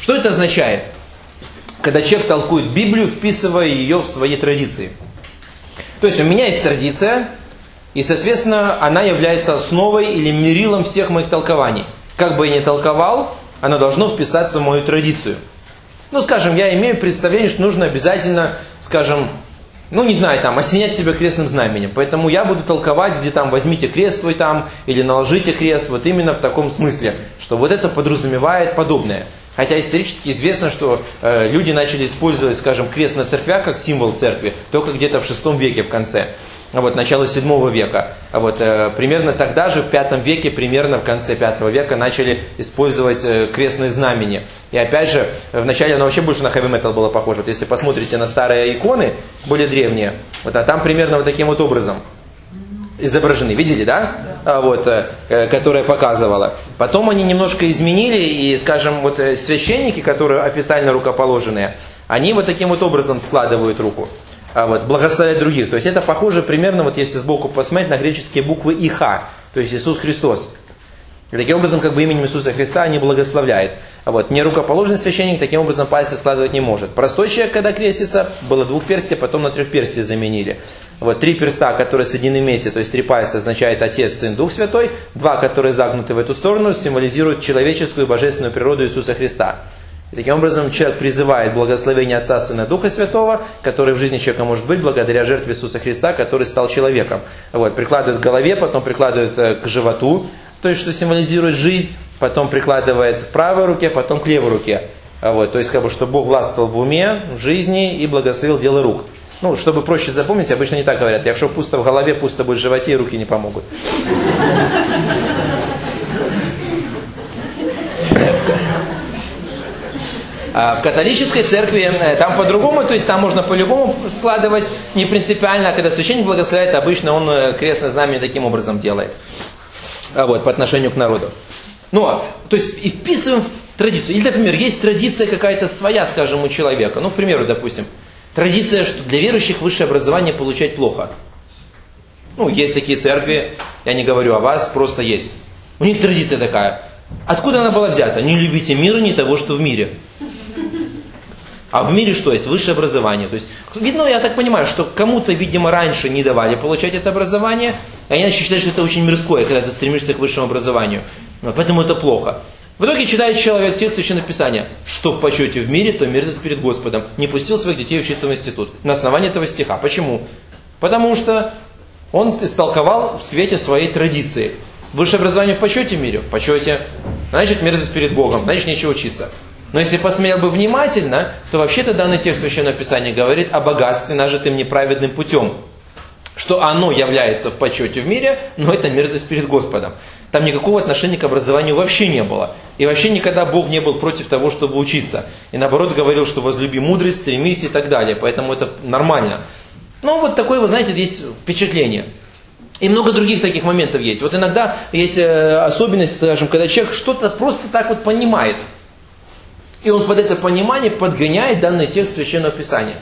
Что это означает? Когда человек толкует Библию, вписывая ее в свои традиции. То есть у меня есть традиция, и, соответственно, она является основой или мерилом всех моих толкований. Как бы я ни толковал, оно должно вписаться в мою традицию. Ну, скажем, я имею представление, что нужно обязательно, скажем, ну, не знаю, там, осенять себя крестным знаменем. Поэтому я буду толковать, где там, возьмите крест свой там, или наложите крест, вот именно в таком смысле, что вот это подразумевает подобное. Хотя исторически известно, что э, люди начали использовать, скажем, крест на церквях как символ церкви только где-то в шестом веке в конце вот, начало 7 века. Вот, э, примерно тогда же, в 5 веке, примерно в конце 5 века, начали использовать э, крестные знамения. И опять же, вначале оно вообще больше на хэви метал было похоже. Вот если посмотрите на старые иконы, более древние, вот, а там примерно вот таким вот образом изображены. Видели, да? А, вот, э, которая показывала. Потом они немножко изменили, и, скажем, вот священники, которые официально рукоположенные, они вот таким вот образом складывают руку а вот, благословлять других. То есть это похоже примерно, вот если сбоку посмотреть, на греческие буквы ИХ, то есть Иисус Христос. И таким образом, как бы именем Иисуса Христа не благословляет. А вот нерукоположный священник таким образом пальцы складывать не может. Простой человек, когда крестится, было двухперстие, потом на трехперстие заменили. Вот три перста, которые соединены вместе, то есть три пальца означает Отец, Сын, Дух Святой. Два, которые загнуты в эту сторону, символизируют человеческую и божественную природу Иисуса Христа. И таким образом человек призывает благословение Отца, Сына, Духа Святого, который в жизни человека может быть благодаря жертве Иисуса Христа, который стал человеком. Вот, прикладывает к голове, потом прикладывает э, к животу, то есть что символизирует жизнь, потом прикладывает к правой руке, потом к левой руке. А вот, то есть, как бы, что Бог властвовал в уме, в жизни и благословил дело рук. Ну, чтобы проще запомнить, обычно не так говорят. Якщо пусто в голове, пусто будет в животе, и руки не помогут. В католической церкви э, там по-другому, то есть там можно по-любому складывать, не принципиально, а когда священник благословляет, обычно он э, крестное знамя таким образом делает. А вот, по отношению к народу. Ну, а, то есть и вписываем в традицию. Или, например, есть традиция какая-то своя, скажем, у человека. Ну, к примеру, допустим, традиция, что для верующих высшее образование получать плохо. Ну, есть такие церкви, я не говорю о вас, просто есть. У них традиция такая. Откуда она была взята? Не любите мира, не того, что в мире. А в мире что есть? Высшее образование. То есть, видно, я так понимаю, что кому-то, видимо, раньше не давали получать это образование, а они считают, что это очень мирское, когда ты стремишься к высшему образованию. Поэтому это плохо. В итоге читает человек текст Священного Писания, что в почете в мире, то мерзость перед Господом. Не пустил своих детей учиться в институт. На основании этого стиха. Почему? Потому что он истолковал в свете своей традиции. Высшее образование в почете в мире? В почете. Значит, мерзость перед Богом. Значит, нечего учиться. Но если посмотрел бы внимательно, то вообще-то данный текст Священного Писания говорит о богатстве, нажитым неправедным путем. Что оно является в почете в мире, но это мерзость перед Господом. Там никакого отношения к образованию вообще не было. И вообще никогда Бог не был против того, чтобы учиться. И наоборот говорил, что возлюби мудрость, стремись и так далее. Поэтому это нормально. Ну вот такое, вот знаете, есть впечатление. И много других таких моментов есть. Вот иногда есть э, особенность, скажем, когда человек что-то просто так вот понимает – и он под это понимание подгоняет данный текст Священного Писания.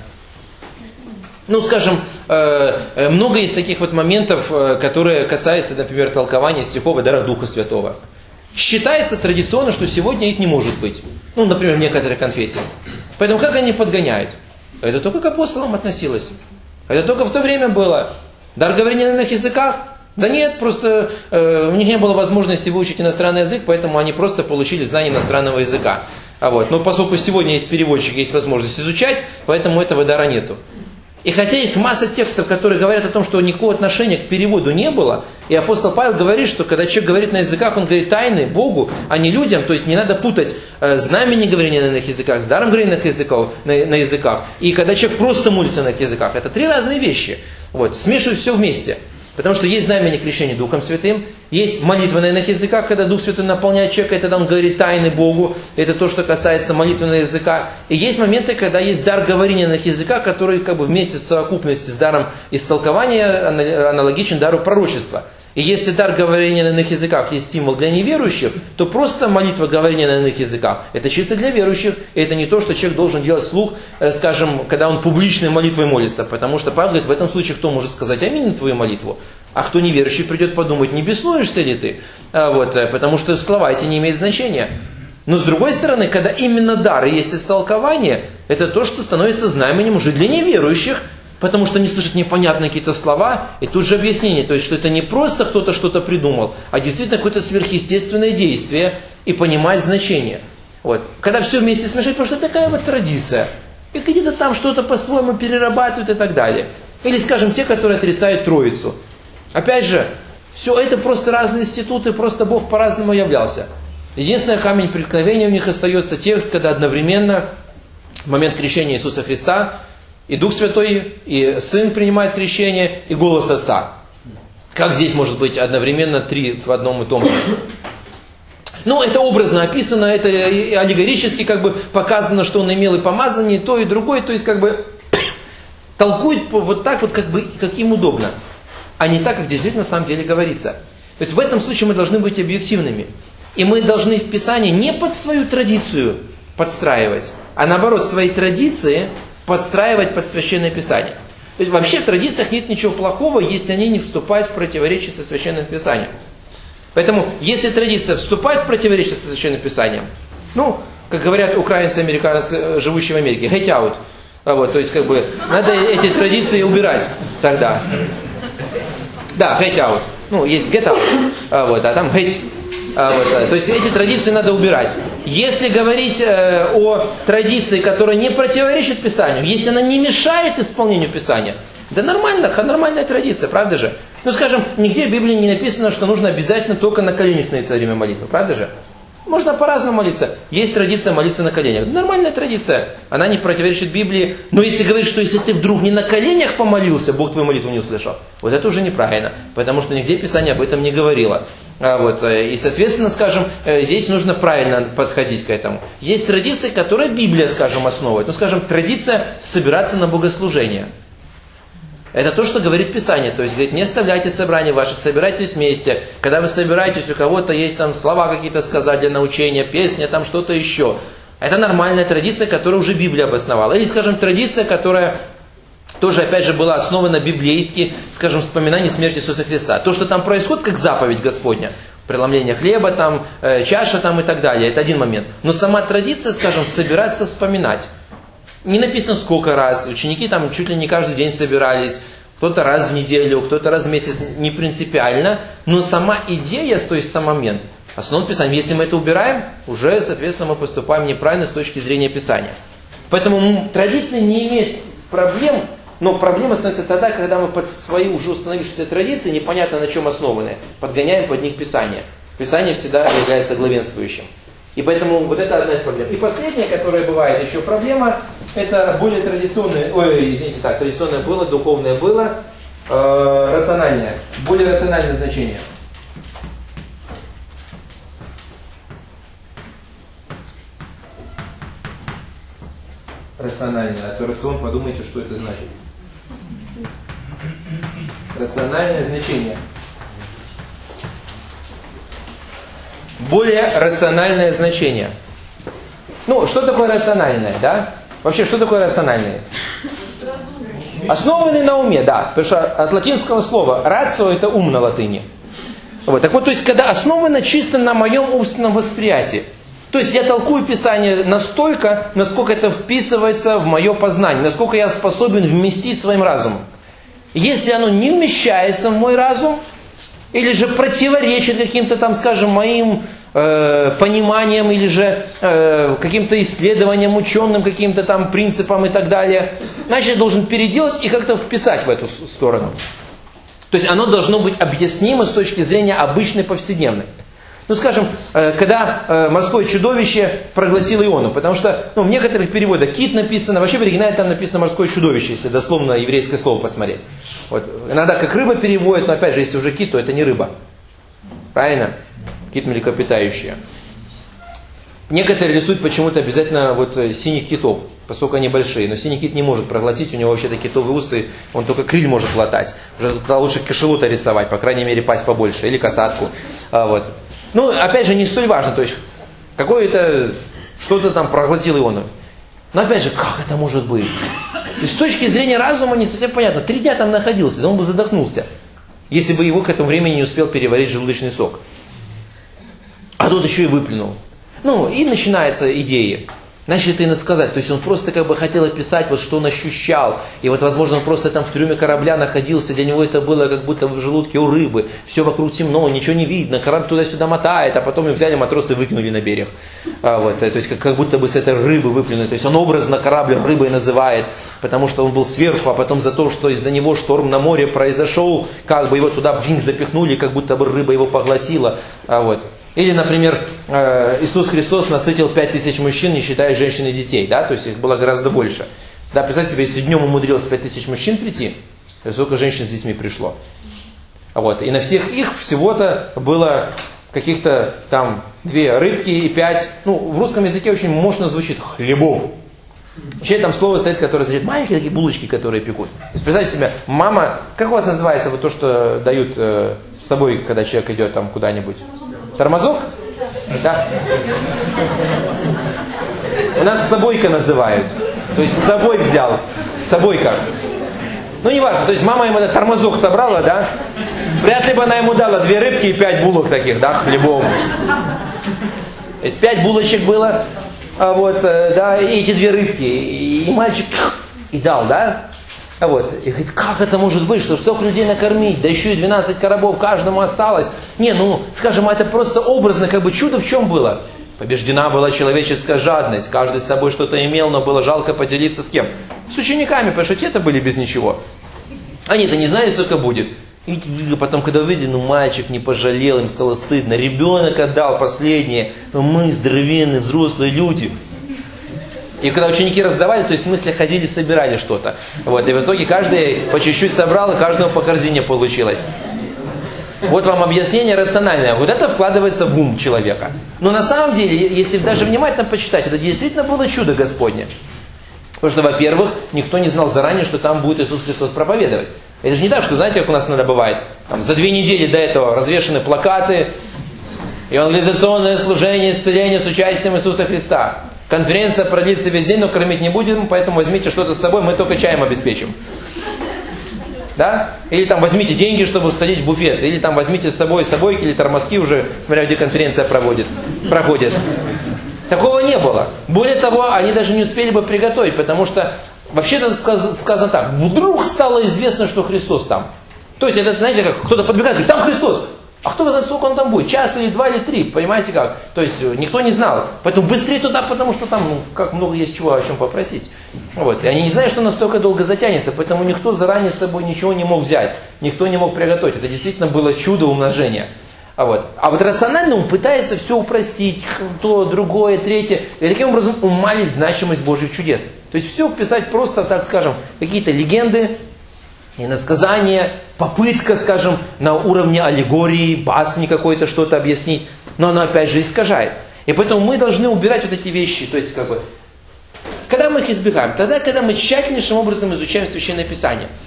Ну, скажем, э, э, много есть таких вот моментов, э, которые касаются, например, толкования стихов и дара Духа Святого. Считается традиционно, что сегодня их не может быть. Ну, например, в некоторых конфессиях. Поэтому как они подгоняют? Это только к апостолам относилось. Это только в то время было. Дар говорения на иных языках? Да нет, просто э, у них не было возможности выучить иностранный язык, поэтому они просто получили знание иностранного языка. А вот, но поскольку сегодня есть переводчик, есть возможность изучать, поэтому этого дара нету. И хотя есть масса текстов, которые говорят о том, что никакого отношения к переводу не было, и апостол Павел говорит, что когда человек говорит на языках, он говорит тайны Богу, а не людям, то есть не надо путать э, знамени говорения на иных языках с даром говорения на языках, на, на языках. И когда человек просто молится на иных языках, это три разные вещи. Вот, смешивают все вместе. Потому что есть знамение крещения Духом Святым, есть молитва на иных языках, когда Дух Святой наполняет человека, и тогда он говорит тайны Богу, это то, что касается молитвы на языка. И есть моменты, когда есть дар говорения на иных языках, который как бы вместе с совокупностью с даром истолкования аналогичен дару пророчества. И если дар говорения на иных языках есть символ для неверующих, то просто молитва говорения на иных языках – это чисто для верующих. И это не то, что человек должен делать слух, э, скажем, когда он публичной молитвой молится. Потому что Павел говорит, в этом случае кто может сказать аминь на твою молитву? А кто неверующий придет подумать, не беснуешься ли ты? А вот, э, потому что слова эти не имеют значения. Но с другой стороны, когда именно дар есть истолкование, это то, что становится знаменем уже для неверующих – Потому что они слышат непонятные какие-то слова, и тут же объяснение, то есть, что это не просто кто-то что-то придумал, а действительно какое-то сверхъестественное действие, и понимать значение. Вот. Когда все вместе смешать, потому что такая вот традиция. И где-то там что-то по-своему перерабатывают и так далее. Или, скажем, те, которые отрицают Троицу. Опять же, все это просто разные институты, просто Бог по-разному являлся. Единственный камень преткновения у них остается текст, когда одновременно в момент крещения Иисуса Христа и Дух Святой, и Сын принимает крещение, и голос Отца. Как здесь может быть одновременно три в одном и том же? Ну, это образно описано, это аллегорически как бы показано, что он имел и помазание, и то, и другое, то есть как бы толкует вот так вот, как бы, как им удобно, а не так, как действительно на самом деле говорится. То есть в этом случае мы должны быть объективными. И мы должны в Писании не под свою традицию подстраивать, а наоборот, свои традиции подстраивать под Священное Писание. То есть вообще в традициях нет ничего плохого, если они не вступают в противоречие со Священным Писанием. Поэтому, если традиция вступает в противоречие со Священным Писанием, ну, как говорят украинцы, американцы, э, живущие в Америке, hate out. А вот, то есть, как бы, надо эти традиции убирать тогда. Да, hate out. Ну, есть get out, а, вот, а там hate. А, вот, то есть эти традиции надо убирать. Если говорить э, о традиции, которая не противоречит Писанию, если она не мешает исполнению Писания, да нормально, нормальная традиция, правда же? Ну, скажем, нигде в Библии не написано, что нужно обязательно только на колени становиться во время молитвы, правда же? Можно по-разному молиться. Есть традиция молиться на коленях. Нормальная традиция. Она не противоречит Библии. Но если говорить, что если ты вдруг не на коленях помолился, Бог твою молитву не услышал, вот это уже неправильно. Потому что нигде Писание об этом не говорило. А вот, э, и, соответственно, скажем, э, здесь нужно правильно подходить к этому. Есть традиция, которая Библия, скажем, основывает. Ну, скажем, традиция собираться на богослужение. Это то, что говорит Писание. То есть, говорит, не оставляйте собрания ваши, собирайтесь вместе. Когда вы собираетесь, у кого-то есть там слова какие-то сказать для научения, песня, там что-то еще. Это нормальная традиция, которую уже Библия обосновала. Или, скажем, традиция, которая тоже, опять же, была основана библейски, скажем, вспоминание смерти Иисуса Христа. То, что там происходит, как заповедь Господня, преломление хлеба, там, э, чаша там и так далее, это один момент. Но сама традиция, скажем, собираться вспоминать. Не написано сколько раз. Ученики там чуть ли не каждый день собирались. Кто-то раз в неделю, кто-то раз в месяц. Не принципиально. Но сама идея, то есть сам момент. Основном Писании. Если мы это убираем, уже, соответственно, мы поступаем неправильно с точки зрения Писания. Поэтому традиция не имеет проблем, но проблема становится тогда, когда мы под свои уже установившиеся традиции, непонятно на чем основаны, подгоняем под них Писание. Писание всегда является главенствующим. И поэтому вот это одна из проблем. И последняя, которая бывает еще проблема, это более традиционное, ой, извините, так, традиционное было, духовное было, э, рациональное, более рациональное значение. Рациональное, а то рацион, подумайте, что это значит. Рациональное значение – более рациональное значение. Ну, что такое рациональное, да? Вообще, что такое рациональное? Основанный на уме, да. Потому что от латинского слова рацио это ум на латыни. Вот. Так вот, то есть, когда основано чисто на моем умственном восприятии. То есть я толкую Писание настолько, насколько это вписывается в мое познание, насколько я способен вместить своим разумом. Если оно не вмещается в мой разум, или же противоречит каким-то там, скажем, моим э, пониманиям, или же э, каким-то исследованиям, ученым, каким-то там принципам и так далее, значит, я должен переделать и как-то вписать в эту сторону. То есть оно должно быть объяснимо с точки зрения обычной повседневной. Ну, скажем, э, когда э, морское чудовище проглотило Иону, потому что ну, в некоторых переводах кит написано, вообще в оригинале там написано морское чудовище, если дословно еврейское слово посмотреть. Вот. Иногда как рыба переводят, но опять же, если уже кит, то это не рыба. Правильно? Кит млекопитающие. Некоторые рисуют почему-то обязательно вот э, синих китов, поскольку они большие. Но синий кит не может проглотить, у него вообще-то китовые усы, он только криль может глотать. Уже туда лучше кашелута рисовать, по крайней мере пасть побольше, или касатку. А, вот. Ну, опять же, не столь важно, то есть, какое-то, что-то там проглотил Иону. Но опять же, как это может быть? То с точки зрения разума не совсем понятно. Три дня там находился, да он бы задохнулся, если бы его к этому времени не успел переварить желудочный сок. А тут еще и выплюнул. Ну, и начинается идея. Начали это сказать. То есть он просто как бы хотел описать, вот что он ощущал. И вот, возможно, он просто там в трюме корабля находился. Для него это было как будто в желудке у рыбы. Все вокруг темно, ничего не видно. Корабль туда-сюда мотает. А потом их взяли матросы и выкинули на берег. А, вот, то есть как, как будто бы с этой рыбы выплюнули. То есть он образно корабль рыбой называет. Потому что он был сверху. А потом за то, что из-за него шторм на море произошел. Как бы его туда блин, запихнули, как будто бы рыба его поглотила. А, вот. Или, например, э, Иисус Христос насытил пять тысяч мужчин, не считая женщин и детей, да, то есть их было гораздо больше. Да, представьте себе, если днем умудрилось пять тысяч мужчин прийти, то сколько женщин с детьми пришло. Вот. И на всех их всего-то было каких-то там две рыбки и пять, ну, в русском языке очень мощно звучит хлебов. Вообще там слово стоит, которое значит маленькие такие булочки, которые пекут. То есть представьте себе, мама, как у вас называется вот то, что дают э, с собой, когда человек идет там куда-нибудь? Тормозок? Да. У нас собойка называют. То есть с собой взял. Собойка. Ну, не важно. То есть мама ему этот тормозок собрала, да? Вряд ли бы она ему дала две рыбки и пять булок таких, да, хлебов. То есть пять булочек было, а вот, э, да, и эти две рыбки. И мальчик и дал, да? А вот, и говорит, как это может быть, что столько людей накормить, да еще и 12 коробов каждому осталось. Не, ну, скажем, это просто образно, как бы чудо в чем было? Побеждена была человеческая жадность, каждый с собой что-то имел, но было жалко поделиться с кем? С учениками, потому что те-то были без ничего. Они-то не знали, сколько будет. И потом, когда увидели, ну мальчик не пожалел, им стало стыдно. Ребенок отдал последнее, но мы здоровенные, взрослые люди. И когда ученики раздавали, то есть в смысле ходили, собирали что-то. Вот, и в итоге каждый по чуть-чуть собрал, и каждому по корзине получилось. Вот вам объяснение рациональное. Вот это вкладывается в ум человека. Но на самом деле, если даже внимательно почитать, это действительно было чудо Господне. Потому что, во-первых, никто не знал заранее, что там будет Иисус Христос проповедовать. Это же не так, что, знаете, как у нас иногда бывает. Там, за две недели до этого развешаны плакаты, евангелизационное служение, исцеление с участием Иисуса Христа. Конференция продлится весь день, но кормить не будем, поэтому возьмите что-то с собой, мы только чаем обеспечим. Да? Или там возьмите деньги, чтобы сходить в буфет. Или там возьмите с собой собойки или тормозки уже, смотря где конференция проводит, проходит. Такого не было. Более того, они даже не успели бы приготовить, потому что вообще-то сказано так, вдруг стало известно, что Христос там. То есть это, знаете, как кто-то подбегает, говорит, там Христос. А кто знает, сколько он там будет? Час или два или три, понимаете как? То есть э, никто не знал. Поэтому быстрее туда, потому что там ну, как много есть чего о чем попросить. Вот. И они не знают, что настолько долго затянется, поэтому никто заранее с собой ничего не мог взять. Никто не мог приготовить. Это действительно было чудо умножения. А вот, а вот рационально он пытается все упростить, то, другое, третье, и таким образом умалить значимость Божьих чудес. То есть все писать просто, так скажем, какие-то легенды, иносказания, попытка, скажем, на уровне аллегории, басни какой-то что-то объяснить, но оно опять же искажает. И поэтому мы должны убирать вот эти вещи, то есть как бы, когда мы их избегаем? Тогда, когда мы тщательнейшим образом изучаем Священное Писание –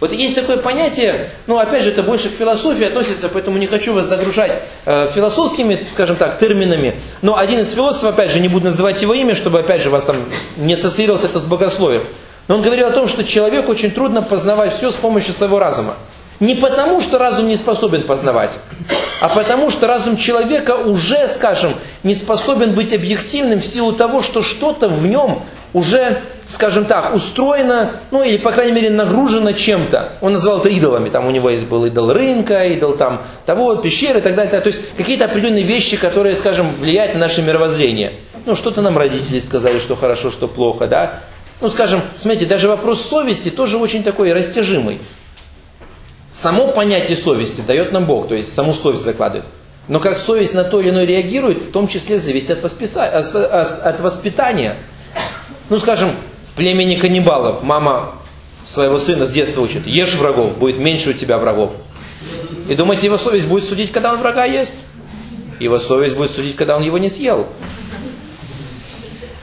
вот есть такое понятие, ну опять же это больше к философии относится, поэтому не хочу вас загружать э, философскими, скажем так, терминами. Но один из философов, опять же, не буду называть его имя, чтобы опять же вас там не ассоциировалось это с богословием. Но он говорил о том, что человеку очень трудно познавать все с помощью своего разума. Не потому, что разум не способен познавать, а потому, что разум человека уже, скажем, не способен быть объективным в силу того, что что-то в нем уже скажем так, устроено, ну или, по крайней мере, нагружено чем-то. Он называл это идолами. Там у него есть был идол рынка, идол там того, пещеры и так далее. То есть какие-то определенные вещи, которые, скажем, влияют на наше мировоззрение. Ну, что-то нам родители сказали, что хорошо, что плохо, да. Ну, скажем, смотрите, даже вопрос совести тоже очень такой растяжимый. Само понятие совести дает нам Бог, то есть саму совесть закладывает. Но как совесть на то или иное реагирует, в том числе зависит от, восписа... от воспитания. Ну, скажем, племени каннибалов мама своего сына с детства учит, ешь врагов, будет меньше у тебя врагов. И думаете, его совесть будет судить, когда он врага ест? Его совесть будет судить, когда он его не съел.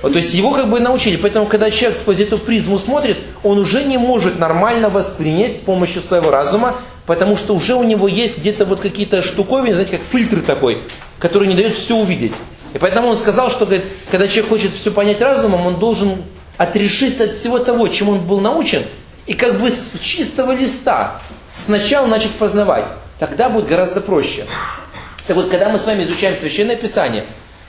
Вот, то есть его как бы научили. Поэтому, когда человек сквозь эту призму смотрит, он уже не может нормально воспринять с помощью своего разума, потому что уже у него есть где-то вот какие-то штуковины, знаете, как фильтр такой, который не дает все увидеть. И поэтому он сказал, что говорит, когда человек хочет все понять разумом, он должен отрешиться от всего того, чем он был научен, и как бы с чистого листа сначала начать познавать. Тогда будет гораздо проще. Так вот, когда мы с вами изучаем Священное Писание,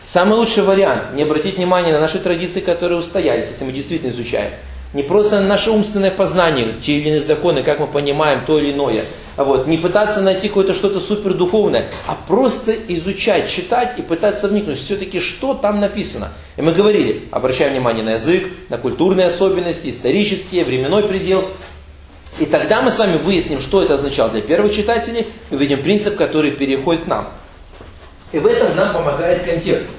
самый лучший вариант не обратить внимание на наши традиции, которые устоялись, если мы действительно изучаем – не просто на наше умственное познание, те или иные законы, как мы понимаем то или иное. А вот, не пытаться найти какое-то что-то супердуховное, а просто изучать, читать и пытаться вникнуть, все-таки что там написано. И мы говорили, обращаем внимание на язык, на культурные особенности, исторические, временной предел. И тогда мы с вами выясним, что это означало для первых читателей, и увидим принцип, который переходит к нам. И в этом нам помогает контекст.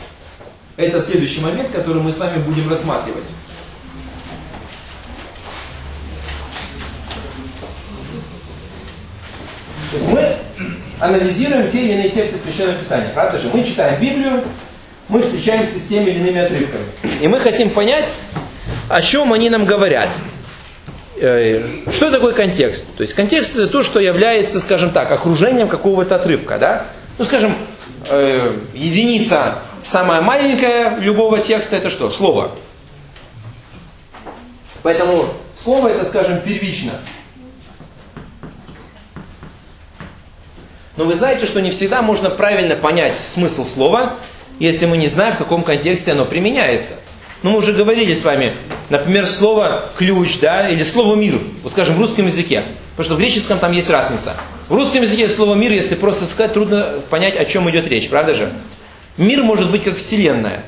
Это следующий момент, который мы с вами будем рассматривать. Мы анализируем те или иные тексты Священного Писания, правда же? Мы читаем Библию, мы встречаемся с теми или иными отрывками. И мы хотим понять, о чем они нам говорят. Э, что такое контекст? То есть контекст это то, что является, скажем так, окружением какого-то отрывка. Да? Ну, скажем, э, единица самая маленькая любого текста это что? Слово. Поэтому слово это, скажем, первично. Но вы знаете, что не всегда можно правильно понять смысл слова, если мы не знаем, в каком контексте оно применяется. Ну, мы уже говорили с вами, например, слово ключ, да, или слово мир, вот скажем, в русском языке. Потому что в греческом там есть разница. В русском языке слово мир, если просто сказать, трудно понять, о чем идет речь, правда же? Мир может быть как вселенная.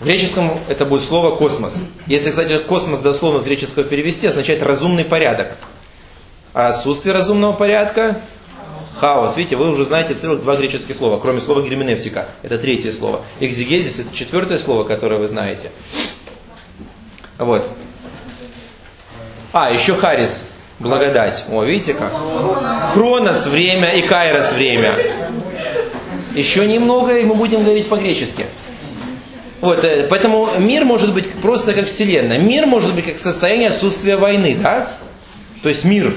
В греческом это будет слово космос. Если, кстати, космос дословно с греческого перевести, означает разумный порядок. А отсутствие разумного порядка Хаос. Видите, вы уже знаете целых два греческих слова, кроме слова герменевтика. Это третье слово. Экзегезис это четвертое слово, которое вы знаете. Вот. А, еще харис. Благодать. О, видите как? Хронос время и кайрос время. Еще немного, и мы будем говорить по-гречески. Вот, э, поэтому мир может быть просто как Вселенная. Мир может быть как состояние отсутствия войны, да? То есть мир.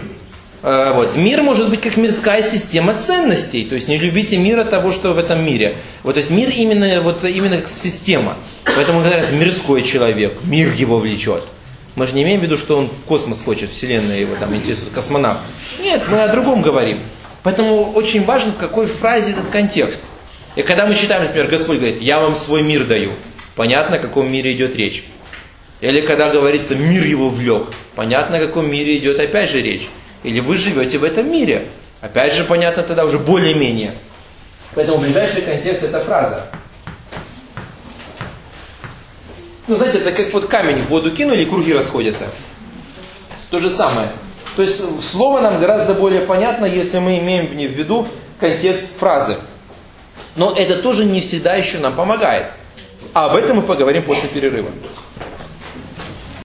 Э, вот. Мир может быть как мирская система ценностей. То есть не любите мира того, что в этом мире. Вот, то есть мир именно, вот, именно как система. Поэтому говорят, мирской человек, мир его влечет. Мы же не имеем в виду, что он космос хочет, Вселенная его там интересует, космонавт. Нет, мы о другом говорим. Поэтому очень важно, в какой фразе этот контекст. И когда мы читаем, например, Господь говорит, я вам свой мир даю. Понятно, о каком мире идет речь. Или когда говорится, мир его влек. Понятно, о каком мире идет опять же речь. Или вы живете в этом мире. Опять же, понятно тогда уже более-менее. Поэтому ближайший контекст это фраза. Ну, знаете, это как вот камень в воду кинули и круги расходятся. То же самое. То есть слово нам гораздо более понятно, если мы имеем в виду контекст фразы. Но это тоже не всегда еще нам помогает. А об этом мы поговорим после перерыва.